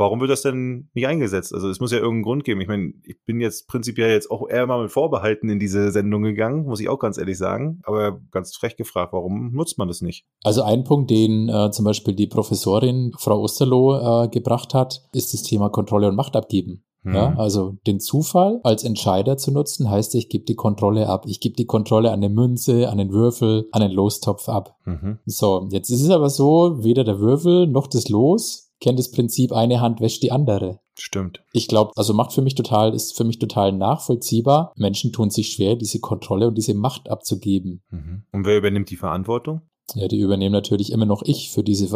warum wird das denn nicht eingesetzt? Also es muss ja irgendeinen Grund geben. Ich meine, ich bin jetzt prinzipiell jetzt auch eher mal mit Vorbehalten in diese Sendung gegangen, muss ich auch ganz ehrlich sagen. Aber ganz frech gefragt, warum nutzt man das nicht? Also ein Punkt, den äh, zum Beispiel die Professorin Frau Osterloh äh, gebracht hat, ist das Thema Kontrolle und Macht abgeben. Mhm. Ja, also den Zufall als Entscheider zu nutzen, heißt, ich gebe die Kontrolle ab. Ich gebe die Kontrolle an eine Münze, an den Würfel, an den Lostopf ab. Mhm. So, jetzt ist es aber so, weder der Würfel noch das Los kennt das Prinzip, eine Hand wäscht die andere. Stimmt. Ich glaube, also macht für mich total, ist für mich total nachvollziehbar. Menschen tun sich schwer, diese Kontrolle und diese Macht abzugeben. Mhm. Und wer übernimmt die Verantwortung? Ja, die übernehmen natürlich immer noch ich für diese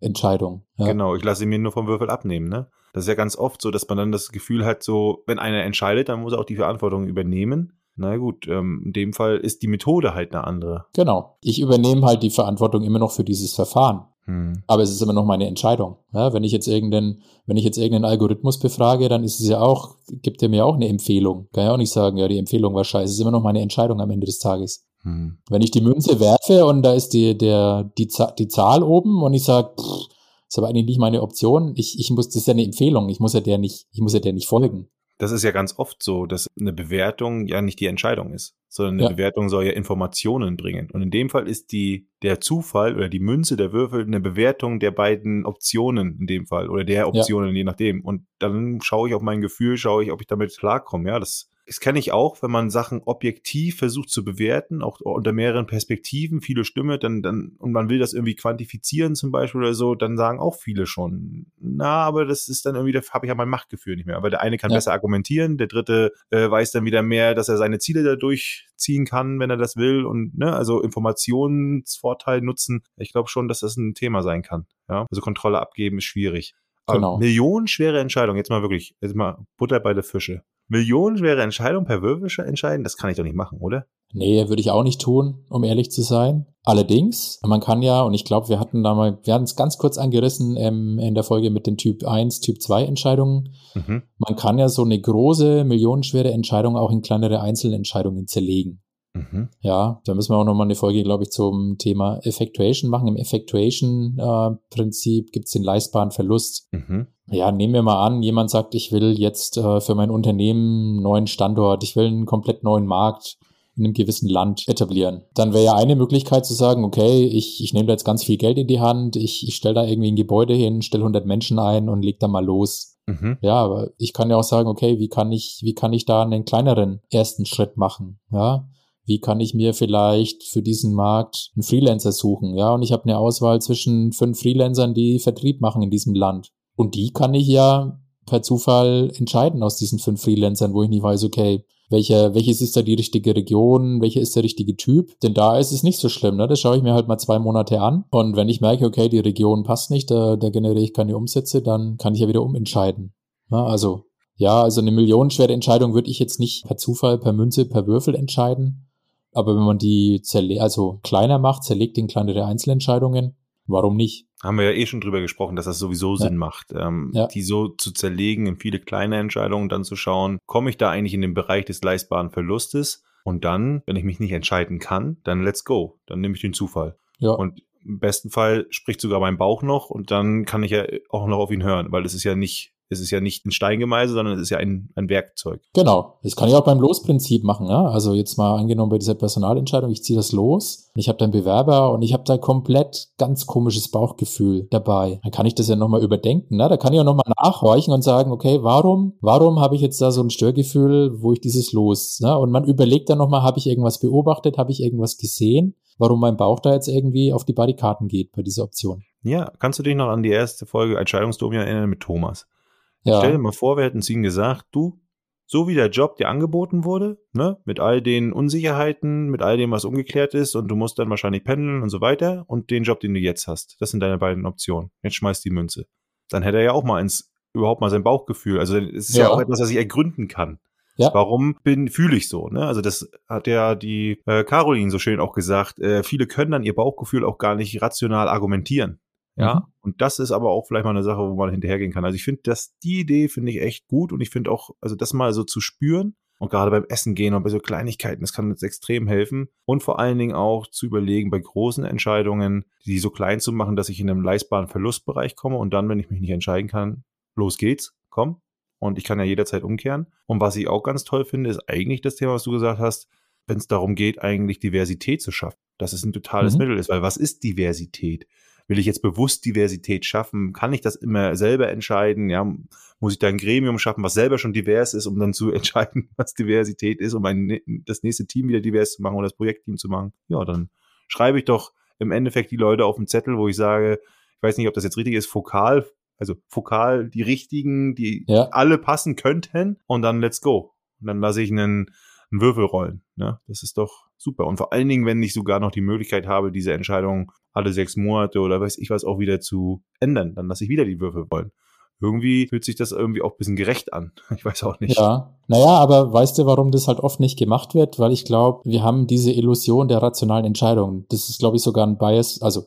Entscheidung. Ja. Genau, ich lasse sie mir nur vom Würfel abnehmen, ne? Das ist ja ganz oft so, dass man dann das Gefühl hat, so, wenn einer entscheidet, dann muss er auch die Verantwortung übernehmen. Na gut, ähm, in dem Fall ist die Methode halt eine andere. Genau. Ich übernehme halt die Verantwortung immer noch für dieses Verfahren. Hm. Aber es ist immer noch meine Entscheidung. Ja, wenn ich jetzt irgendeinen, wenn ich jetzt irgendeinen Algorithmus befrage, dann ist es ja auch, gibt er mir auch eine Empfehlung. Kann ja auch nicht sagen, ja, die Empfehlung war scheiße. Es ist immer noch meine Entscheidung am Ende des Tages. Hm. Wenn ich die Münze werfe und da ist die, der, die, die Zahl oben und ich sage, ist aber eigentlich nicht meine Option. Ich, ich muss, das ist ja eine Empfehlung. Ich muss ja der nicht, ich muss ja der nicht folgen. Das ist ja ganz oft so, dass eine Bewertung ja nicht die Entscheidung ist, sondern eine Ja. Bewertung soll ja Informationen bringen. Und in dem Fall ist die, der Zufall oder die Münze der Würfel eine Bewertung der beiden Optionen in dem Fall oder der Optionen, je nachdem. Und dann schaue ich auf mein Gefühl, schaue ich, ob ich damit klarkomme. Ja, das, das kenne ich auch, wenn man Sachen objektiv versucht zu bewerten, auch unter mehreren Perspektiven, viele Stimme, dann, dann, und man will das irgendwie quantifizieren zum Beispiel oder so, dann sagen auch viele schon, na, aber das ist dann irgendwie, da habe ich ja mein Machtgefühl nicht mehr. Aber der eine kann Ja. besser argumentieren, der dritte äh, weiß dann wieder mehr, dass er seine Ziele da durchziehen kann, wenn er das will und, ne, also Informationsvorteil nutzen. Ich glaube schon, dass das ein Thema sein kann. Ja, also Kontrolle abgeben ist schwierig. Aber Genau. Millionenschwere Entscheidung, jetzt mal wirklich, jetzt mal Butter bei der Fische. Millionenschwere Entscheidung per Würfel entscheiden, das kann ich doch nicht machen, oder? Nee, würde ich auch nicht tun, um ehrlich zu sein. Allerdings, man kann ja, und ich glaube, wir hatten da mal, wir hatten es ganz kurz angerissen ähm, in der Folge mit den Typ 1, Typ 2 Entscheidungen. Mhm. Man kann ja so eine große, millionenschwere Entscheidung auch in kleinere Einzelentscheidungen zerlegen. Mhm. Ja, da müssen wir auch nochmal eine Folge, glaube ich, zum Thema Effectuation machen. Im Effectuation-Prinzip gibt es den leistbaren Verlust. Mhm. Ja, nehmen wir mal an, jemand sagt, ich will jetzt äh, für mein Unternehmen einen neuen Standort, ich will einen komplett neuen Markt in einem gewissen Land etablieren. Dann wäre ja eine Möglichkeit zu sagen, okay, ich, ich nehme da jetzt ganz viel Geld in die Hand, ich, ich stelle da irgendwie ein Gebäude hin, stelle 100 Menschen ein und leg da mal los. Mhm. Ja, aber ich kann ja auch sagen, okay, wie kann ich, wie kann ich da einen kleineren ersten Schritt machen? Ja, wie kann ich mir vielleicht für diesen Markt einen Freelancer suchen? Ja, und ich habe eine Auswahl zwischen fünf Freelancern, die Vertrieb machen in diesem Land. Und die kann ich ja per Zufall entscheiden aus diesen fünf Freelancern, wo ich nicht weiß, okay, welcher, welches ist da die richtige Region, welcher ist der richtige Typ? Denn da ist es nicht so schlimm, ne? Das schaue ich mir halt mal zwei Monate an. Und wenn ich merke, okay, die Region passt nicht, da, da generiere ich keine Umsätze, dann kann ich ja wieder umentscheiden. Ja, also, ja, also eine millionenschwere Entscheidung würde ich jetzt nicht per Zufall, per Münze, per Würfel entscheiden. Aber wenn man die also kleiner macht, zerlegt in kleinere Einzelentscheidungen, warum nicht? Haben wir ja eh schon drüber gesprochen, dass das sowieso Sinn macht, ähm, Ja. die so zu zerlegen in viele kleine Entscheidungen, dann zu schauen, komme ich da eigentlich in den Bereich des leistbaren Verlustes? Und dann, wenn ich mich nicht entscheiden kann, dann let's go. Dann nehme ich den Zufall. Ja, Und im besten Fall spricht sogar mein Bauch noch und dann kann ich ja auch noch auf ihn hören, weil es ist ja nicht, es ist ja nicht ein Steingemeißel, sondern es ist ja ein, ein Werkzeug. genau. Das kann ich auch beim Losprinzip machen. Ja? Also jetzt mal angenommen bei dieser Personalentscheidung, ich ziehe das los, ich habe da einen Bewerber und ich habe da komplett ganz komisches Bauchgefühl dabei. Dann kann ich das ja nochmal überdenken. Ne? Da kann ich auch nochmal nachhorchen und sagen, okay, warum, warum habe ich jetzt da so ein Störgefühl, wo ich dieses Los? Ne? Und man überlegt dann nochmal, habe ich irgendwas beobachtet, habe ich irgendwas gesehen? Warum mein Bauch da jetzt irgendwie auf die Barrikaden geht bei dieser Option. Ja, kannst du dich noch an die erste Folge Entscheidungsdomia erinnern mit Thomas? Ja. Stell dir mal vor, wir hätten zu ihm gesagt, du, so wie der Job dir angeboten wurde, ne, mit all den Unsicherheiten, mit all dem, was ungeklärt ist und du musst dann wahrscheinlich pendeln und so weiter und den Job, den du jetzt hast, das sind deine beiden Optionen. Jetzt schmeiß die Münze. Dann hätte er ja auch mal ins, überhaupt mal sein Bauchgefühl. Also es ist ja, Ja. auch etwas, was ich ergründen kann. Ja. Warum bin, fühle ich so? Ne? Also das hat ja die äh, Caroline so schön auch gesagt. Äh, viele können dann ihr Bauchgefühl auch gar nicht rational argumentieren. Ja, Mhm. und das ist aber auch vielleicht mal eine Sache, wo man hinterhergehen kann. Also ich finde, dass die Idee finde ich echt gut und ich finde auch, also das mal so zu spüren und gerade beim Essen gehen und bei so Kleinigkeiten, das kann uns extrem helfen und vor allen Dingen auch zu überlegen, bei großen Entscheidungen, die so klein zu machen, dass ich in einem leistbaren Verlustbereich komme und dann, wenn ich mich nicht entscheiden kann, los geht's, komm. Und ich kann ja jederzeit umkehren. Und was ich auch ganz toll finde, ist eigentlich das Thema, was du gesagt hast, wenn es darum geht, eigentlich Diversität zu schaffen. Dass es ein totales Mhm. Mittel ist, weil was ist Diversität? Will ich jetzt bewusst Diversität schaffen? Kann ich das immer selber entscheiden? Ja, muss ich da ein Gremium schaffen, was selber schon divers ist, um dann zu (laughs) entscheiden, was Diversität ist, um ein, das nächste Team wieder divers zu machen oder das Projektteam zu machen? Ja, dann schreibe ich doch im Endeffekt die Leute auf den Zettel, wo ich sage, ich weiß nicht, ob das jetzt richtig ist, fokal, also fokal die richtigen, die Ja. alle passen könnten und dann let's go. Und dann lasse ich einen, einen Würfel rollen. Ne? Das ist doch super. Und vor allen Dingen, wenn ich sogar noch die Möglichkeit habe, diese Entscheidung alle sechs Monate oder weiß ich was auch wieder zu ändern, dann lasse ich wieder die Würfel rollen. Irgendwie fühlt sich das irgendwie auch ein bisschen gerecht an. (laughs) Ich weiß auch nicht. Ja, naja, aber weißt du, warum das halt oft nicht gemacht wird? Weil ich glaube, wir haben diese Illusion der rationalen Entscheidung. Das ist, glaube ich, sogar ein Bias, also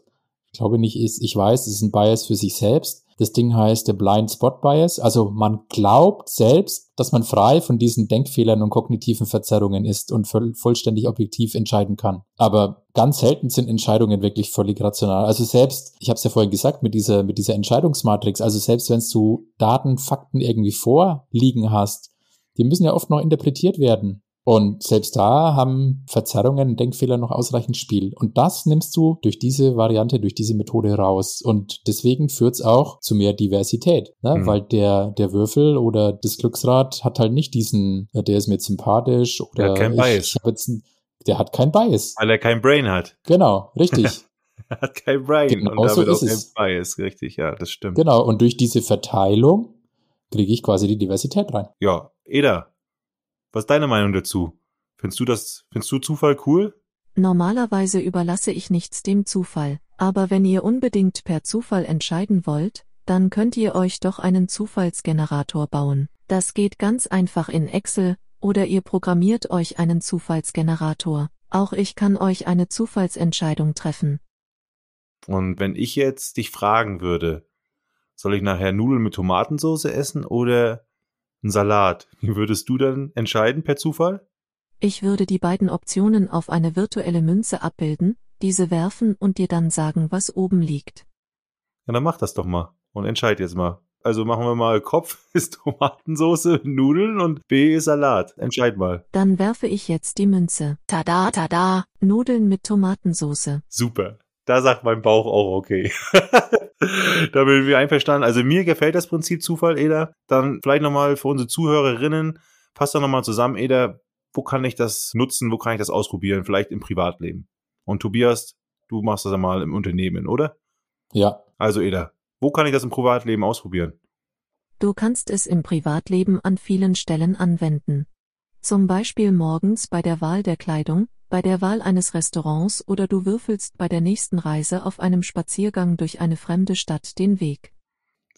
ich glaube nicht, ist, ich weiß, es ist ein Bias für sich selbst, Das Ding heißt der Blind Spot Bias. Also man glaubt selbst, dass man frei von diesen Denkfehlern und kognitiven Verzerrungen ist und voll, vollständig objektiv entscheiden kann. Aber ganz selten sind Entscheidungen wirklich völlig rational. Also selbst, ich habe es ja vorhin gesagt, mit dieser, mit dieser Entscheidungsmatrix, also selbst wenn du Daten, Fakten irgendwie vorliegen hast, die müssen ja oft noch interpretiert werden. Und selbst da haben Verzerrungen, Denkfehler noch ausreichend Spiel. Und das nimmst du durch diese Variante, durch diese Methode raus. Und deswegen führt es auch zu mehr Diversität. Ne? Mhm. Weil der, der Würfel oder das Glücksrad hat halt nicht diesen, der ist mir sympathisch oder der hat kein Bias. Ich, ich jetzt der hat kein Bias. Weil er kein Brain hat. Genau, richtig. (laughs) er hat kein Brain genau und so damit ist auch es. kein Bias, richtig, ja, das stimmt. Genau, und durch diese Verteilung kriege ich quasi die Diversität rein. Ja, Eda, was ist deine Meinung dazu? Findest du das, findest du Zufall cool? Normalerweise überlasse ich nichts dem Zufall, aber wenn ihr unbedingt per Zufall entscheiden wollt, dann könnt ihr euch doch einen Zufallsgenerator bauen. Das geht ganz einfach in Excel, oder ihr programmiert euch einen Zufallsgenerator. Auch ich kann euch eine Zufallsentscheidung treffen. Und wenn ich jetzt dich fragen würde, soll ich nachher Nudeln mit Tomatensauce essen oder einen Salat? Wie würdest du dann entscheiden per Zufall? Ich würde die beiden Optionen auf eine virtuelle Münze abbilden, diese werfen und dir dann sagen, was oben liegt. Ja, dann mach das doch mal und entscheid jetzt mal. Also machen wir mal Kopf (laughs) ist Tomatensauce, Nudeln und B ist Salat. Entscheid mal. Dann werfe ich jetzt die Münze. Tada, tada, Nudeln mit Tomatensauce. Super. Da sagt mein Bauch auch okay. (laughs) da bin ich einverstanden. Also mir gefällt das Prinzip Zufall, Eda. Dann vielleicht nochmal für unsere Zuhörerinnen, passt doch nochmal zusammen, Eda, wo kann ich das nutzen, wo kann ich das ausprobieren, vielleicht im Privatleben. Und Tobias, du machst das einmal im Unternehmen, oder? Ja. Also Eda, wo kann ich das im Privatleben ausprobieren? Du kannst es im Privatleben an vielen Stellen anwenden. Zum Beispiel morgens bei der Wahl der Kleidung, bei der Wahl eines Restaurants oder du würfelst bei der nächsten Reise auf einem Spaziergang durch eine fremde Stadt den Weg.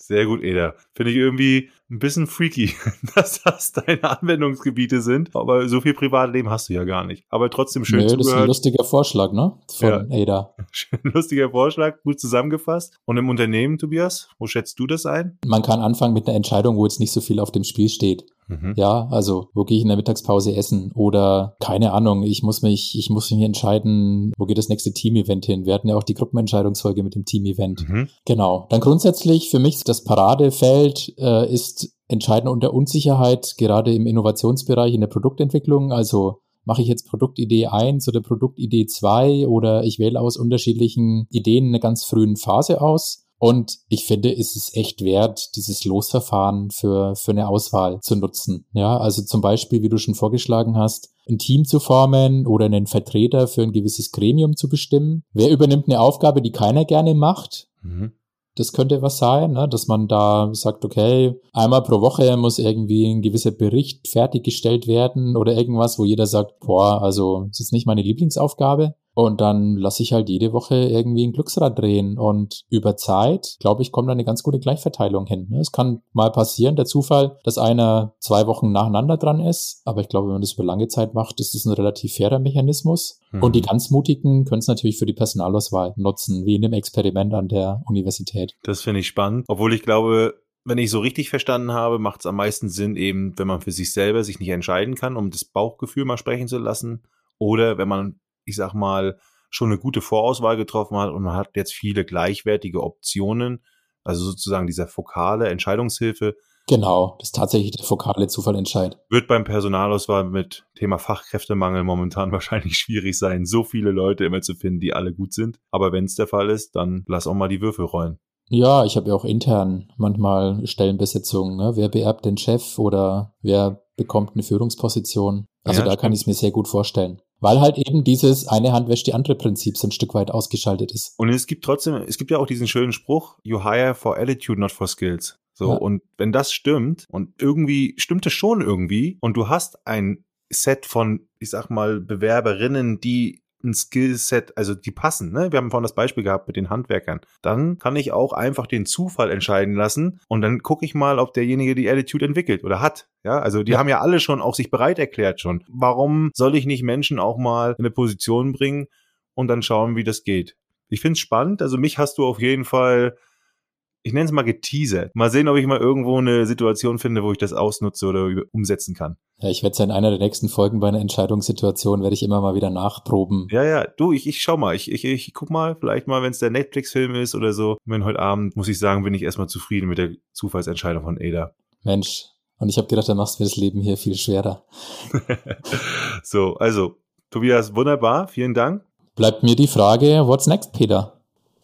Sehr gut, Eda. Finde ich irgendwie ein bisschen freaky, (laughs) dass das deine Anwendungsgebiete sind. Aber so viel Privatleben hast du ja gar nicht. Aber trotzdem schön Nö, das ist ein zugehört. lustiger Vorschlag, ne? Von Ada. (laughs) Schön lustiger Vorschlag, gut zusammengefasst. Und im Unternehmen, Tobias, wo schätzt du das ein? Man kann anfangen mit einer Entscheidung, wo jetzt nicht so viel auf dem Spiel steht. Mhm. Ja, also, wo gehe ich in der Mittagspause essen? Oder, keine Ahnung, ich muss mich, ich muss mich entscheiden, wo geht das nächste Team-Event hin? Wir hatten ja auch die Gruppenentscheidungsfolge mit dem Team-Event. Mhm. Genau. Dann grundsätzlich für mich das Paradefeld äh, ist entscheidend unter Unsicherheit, gerade im Innovationsbereich, in der Produktentwicklung. Also mache ich jetzt Produktidee 1 oder Produktidee 2 oder ich wähle aus unterschiedlichen Ideen in einer ganz frühen Phase aus. Und ich finde, es ist echt wert, dieses Losverfahren für, für eine Auswahl zu nutzen. Ja, also zum Beispiel, wie du schon vorgeschlagen hast, ein Team zu formen oder einen Vertreter für ein gewisses Gremium zu bestimmen. Wer übernimmt eine Aufgabe, die keiner gerne macht? Mhm. Das könnte was sein, ne? dass man da sagt, okay, einmal pro Woche muss irgendwie ein gewisser Bericht fertiggestellt werden oder irgendwas, wo jeder sagt, boah, also das ist nicht meine Lieblingsaufgabe. Und dann lasse ich halt jede Woche irgendwie ein Glücksrad drehen. Und über Zeit, glaube ich, kommt da eine ganz gute Gleichverteilung hin. ne? Es kann mal passieren, der Zufall, dass einer zwei Wochen nacheinander dran ist. Aber ich glaube, wenn man das über lange Zeit macht, ist das ein relativ fairer Mechanismus. Mhm. Und die ganz Mutigen können es natürlich für die Personalauswahl nutzen, wie in dem Experiment an der Universität. Das finde ich spannend. Obwohl ich glaube, wenn ich so richtig verstanden habe, macht es am meisten Sinn, eben, wenn man für sich selber sich nicht entscheiden kann, um das Bauchgefühl mal sprechen zu lassen. Oder wenn man, ich sag mal, schon eine gute Vorauswahl getroffen hat und man hat jetzt viele gleichwertige Optionen, also sozusagen dieser fokale Entscheidungshilfe, Genau, das ist tatsächlich der fokale Zufallentscheid. wird beim Personalauswahl mit Thema Fachkräftemangel momentan (laughs) wahrscheinlich schwierig sein, so viele Leute immer zu finden, die alle gut sind. Aber wenn es der Fall ist, dann lass auch mal die Würfel rollen. Ja, ich habe ja auch intern manchmal Stellenbesetzungen. Ne? Wer beerbt den Chef oder wer bekommt eine Führungsposition? Also Ja, da kann stimmt. ich es mir sehr gut vorstellen. Weil halt eben dieses eine Hand wäscht die andere Prinzip so ein Stück weit ausgeschaltet ist. Und es gibt trotzdem, es gibt ja auch diesen schönen Spruch, you hire for attitude, not for skills. So, Ja. und wenn das stimmt, und irgendwie stimmt es schon irgendwie, und du hast ein Set von, ich sag mal, Bewerberinnen, die ein Skillset, also die passen, ne? Wir haben vorhin das Beispiel gehabt mit den Handwerkern. Dann kann ich auch einfach den Zufall entscheiden lassen und dann gucke ich mal, ob derjenige die Attitude entwickelt oder hat. Ja, also die Ja. haben ja alle schon auch sich bereit erklärt schon. Warum soll ich nicht Menschen auch mal in eine Position bringen und dann schauen, wie das geht? Ich finde es spannend. Also mich hast du auf jeden Fall ich nenne es mal geteasert. Mal sehen, ob ich mal irgendwo eine Situation finde, wo ich das ausnutze oder umsetzen kann. Ja, ich werde es ja in einer der nächsten Folgen bei einer Entscheidungssituation, werde ich immer mal wieder nachproben. Ja, ja, du, ich, ich schau mal, ich, ich, ich guck mal, vielleicht mal, wenn es der Netflix-Film ist oder so. Wenn heute Abend, muss ich sagen, bin ich erstmal zufrieden mit der Zufallsentscheidung von Ada. Mensch, und ich habe gedacht, da machst du mir das Leben hier viel schwerer. (laughs) so, also, Tobias, wunderbar, vielen Dank. Bleibt mir die Frage, what's next, Peter?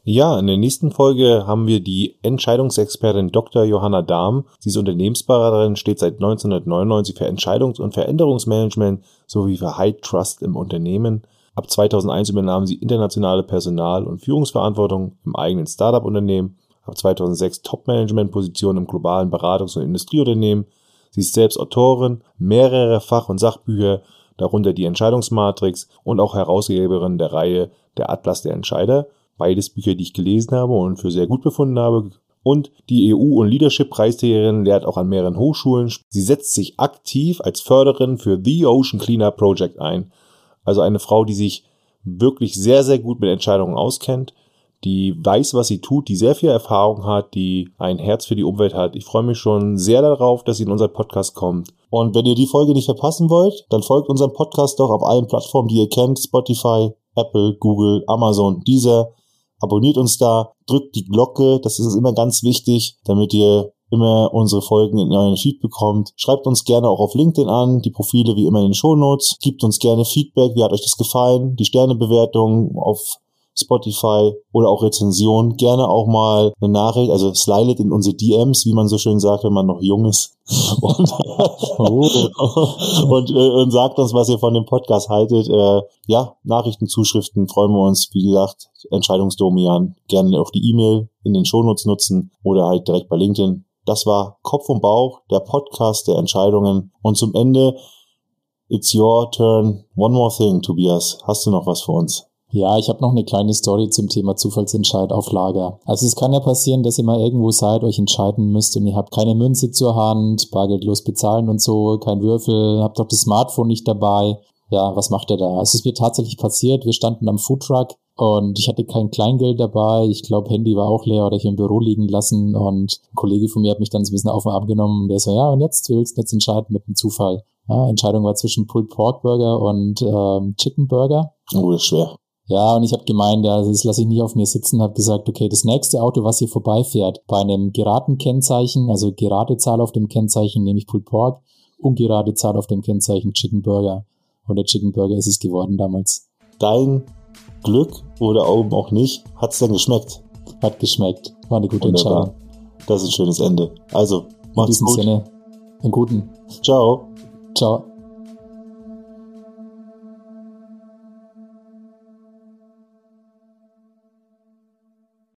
Ja, in der nächsten Folge haben wir die Entscheidungsexpertin Dr. Johanna Dahm. Sie ist Unternehmensberaterin, steht seit 1999 für Entscheidungs- und Veränderungsmanagement sowie für High Trust im Unternehmen. Ab 2001 übernahm sie internationale Personal- und Führungsverantwortung im eigenen Startup-Unternehmen. Ab 2006 Top-Management-Position im globalen Beratungs- und Industrieunternehmen. Sie ist selbst Autorin mehrerer Fach- und Sachbücher, darunter die Entscheidungsmatrix und auch Herausgeberin der Reihe Der Atlas der Entscheider Beides Bücher, die ich gelesen habe und für sehr gut befunden habe. Und die EU- und Leadership-Preisträgerin lehrt auch an mehreren Hochschulen. Sie setzt sich aktiv als Förderin für The Ocean Cleanup Project ein. Also eine Frau, die sich wirklich sehr, sehr gut mit Entscheidungen auskennt, die weiß, was sie tut, die sehr viel Erfahrung hat, die ein Herz für die Umwelt hat. Ich freue mich schon sehr darauf, dass sie in unseren Podcast kommt. Und wenn ihr die Folge nicht verpassen wollt, dann folgt unserem Podcast doch auf allen Plattformen, die ihr kennt. Spotify, Apple, Google, Amazon, dieser. Abonniert uns da, drückt die Glocke, das ist immer ganz wichtig, damit ihr immer unsere Folgen in euren Feed bekommt. Schreibt uns gerne auch auf LinkedIn an, die Profile wie immer in den Shownotes. Gebt uns gerne Feedback, wie hat euch das gefallen, die Sternebewertung auf Spotify oder auch Rezension. Gerne auch mal eine Nachricht, also slide in unsere DMs, wie man so schön sagt, wenn man noch jung ist. (laughs) Und, und, äh, und sagt uns, was ihr von dem Podcast haltet. Äh, ja, Nachrichtenzuschriften freuen wir uns. Wie gesagt, Entscheidungsdomian. Gerne auch die E-Mail in den Shownotes nutzen oder halt direkt bei LinkedIn. Das war Kopf und Bauch, der Podcast der Entscheidungen. Und zum Ende, it's your turn. One more thing, Tobias. Hast du noch was für uns? Ja, ich habe noch eine kleine Story zum Thema Zufallsentscheid auf Lager. Also es kann ja passieren, dass ihr mal irgendwo seid, euch entscheiden müsst und ihr habt keine Münze zur Hand, bargeldlos bezahlen und so, kein Würfel, habt doch das Smartphone nicht dabei. Ja, was macht ihr da? Also es ist mir tatsächlich passiert, wir standen am Foodtruck und ich hatte kein Kleingeld dabei. Ich glaube, Handy war auch leer oder ich im Büro liegen lassen und ein Kollege von mir hat mich dann so ein bisschen auf und ab genommen und der so, ja, und jetzt willst du jetzt entscheiden mit dem Zufall. Ja, Entscheidung war zwischen Pulled Pork Burger und ähm, Chicken Burger. Oh, das ist schwer. Ja, und ich habe gemeint, ja, das lasse ich nicht auf mir sitzen, habe gesagt, okay, das nächste Auto, was hier vorbeifährt, bei einem geraden Kennzeichen, also gerade Zahl auf dem Kennzeichen, nämlich Pulled Pork, ungerade Zahl auf dem Kennzeichen Chicken Burger. Und der Chicken Burger ist es geworden damals. Dein Glück oder auch nicht, hat's denn geschmeckt? Hat geschmeckt. War eine gute. Entscheidung. Das ist ein schönes Ende. Also, macht's In diesem gut. Sinne, einen guten. Ciao. Ciao.